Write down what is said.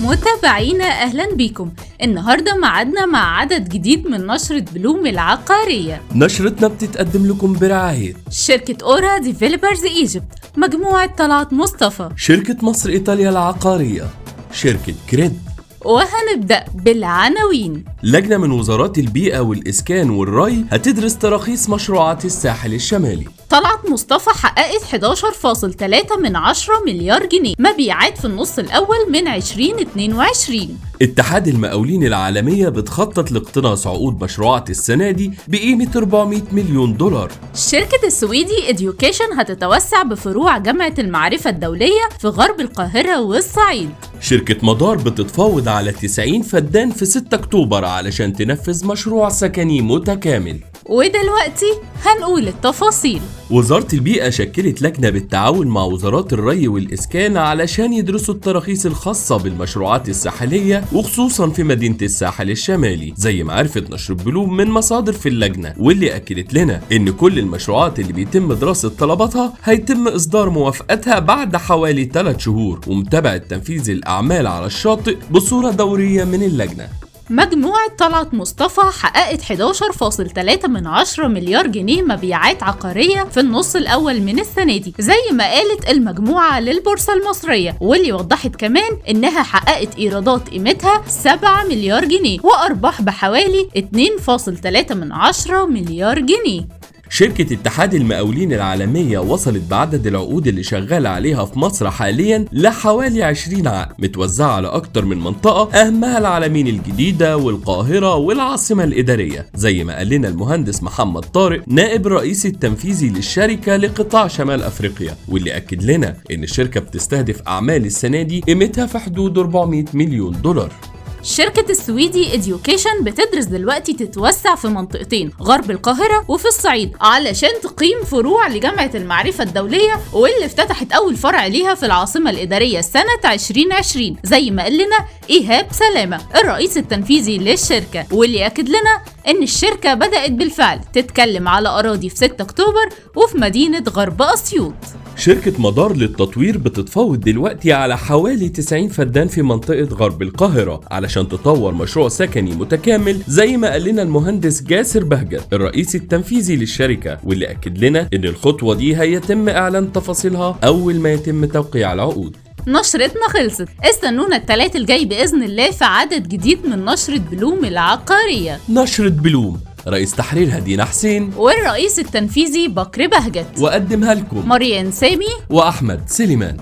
متابعينا أهلا بيكم النهارده معادنا مع عدد جديد من نشرة بلوم العقارية. نشرتنا بتتقدم لكم برعاية شركة أورا developers Egypt مجموعة طلعت مصطفى. شركة مصر إيطاليا العقارية. شركة كريد وهنبدأ بالعناوين. لجنة من وزارات البيئة والإسكان والري هتدرس تراخيص مشروعات الساحل الشمالي. طلعت مصطفى حققت 11.3 من 10 مليار جنيه. مبيعات في النص الأول من 2022 اتحاد المقاولين العالمية بتخطط لاقتناص عقود مشروعات السنة دي بقيمة 400 مليون دولار. شركة السويدي Education هتتوسع بفروع جامعة المعرفة الدولية في غرب القاهرة والصعيد. شركة مدار بتتفاوض على 90 فدان في 6 أكتوبر علشان تنفذ مشروع سكني متكامل. ودلوقتي هنقول التفاصيل. وزارة البيئة شكلت لجنة بالتعاون مع وزارات الري والإسكان علشان يدرسوا التراخيص الخاصة بالمشروعات الساحلية وخصوصا في مدينة الساحل الشمالي زي ما عرفت نشرة بلوم من مصادر في اللجنة واللي أكدت لنا إن كل المشروعات اللي بيتم دراسة طلباتها هيتم إصدار موافقتها بعد حوالي 3 شهور ومتابعة تنفيذ الأعمال على الشاطئ بصورة دورية من اللجنة. مجموعة طلعت مصطفى حققت 11.3 من 10 مليار جنيه مبيعات عقارية في النص الأول من السنة دي زي ما قالت المجموعة للبورصة المصرية واللي وضحت كمان إنها حققت إيرادات قيمتها 7 مليار جنيه وأرباح بحوالي 2.3 من 10 مليار جنيه. شركة اتحاد المقاولين العالمية وصلت بعدد العقود اللي شغالة عليها في مصر حاليا لحوالي 20 عقد متوزعة على أكتر من منطقة أهمها العالمين الجديدة والقاهرة والعاصمة الإدارية زي ما قال لنا المهندس محمد طارق نائب الرئيس التنفيذي للشركة لقطاع شمال أفريقيا واللي أكد لنا إن الشركة بتستهدف أعمال السنة دي قيمتها في حدود 400 مليون دولار. شركة السويدي إديوكيشن بتدرس دلوقتي تتوسع في منطقتين غرب القاهرة وفي الصعيد علشان تقيم فروع لجامعة المعرفة الدولية واللي افتتحت أول فرع ليها في العاصمة الإدارية سنة 2020 زي ما قال لنا إيهاب سلامة الرئيس التنفيذي للشركة واللي أكد لنا إن الشركة بدأت بالفعل تتكلم على أراضي في 6 أكتوبر وفي مدينة غرب أسيوط. شركة مدار للتطوير بتتفاوض دلوقتي على حوالي 90 فدان في منطقة غرب القاهرة علشان تطور مشروع سكني متكامل زي ما قال لنا المهندس جاسر بهجت الرئيس التنفيذي للشركة واللي أكد لنا إن الخطوة دي هيتم إعلان تفاصيلها أول ما يتم توقيع العقود. نشرتنا خلصت. استنونا التلات الجاي بإذن الله في عدد جديد من نشرة بلوم العقارية. نشرة بلوم. رئيس تحرير هدينا حسين والرئيس التنفيذي بكر بهجت. وقدمها لكم مريان سامي وأحمد سليمان.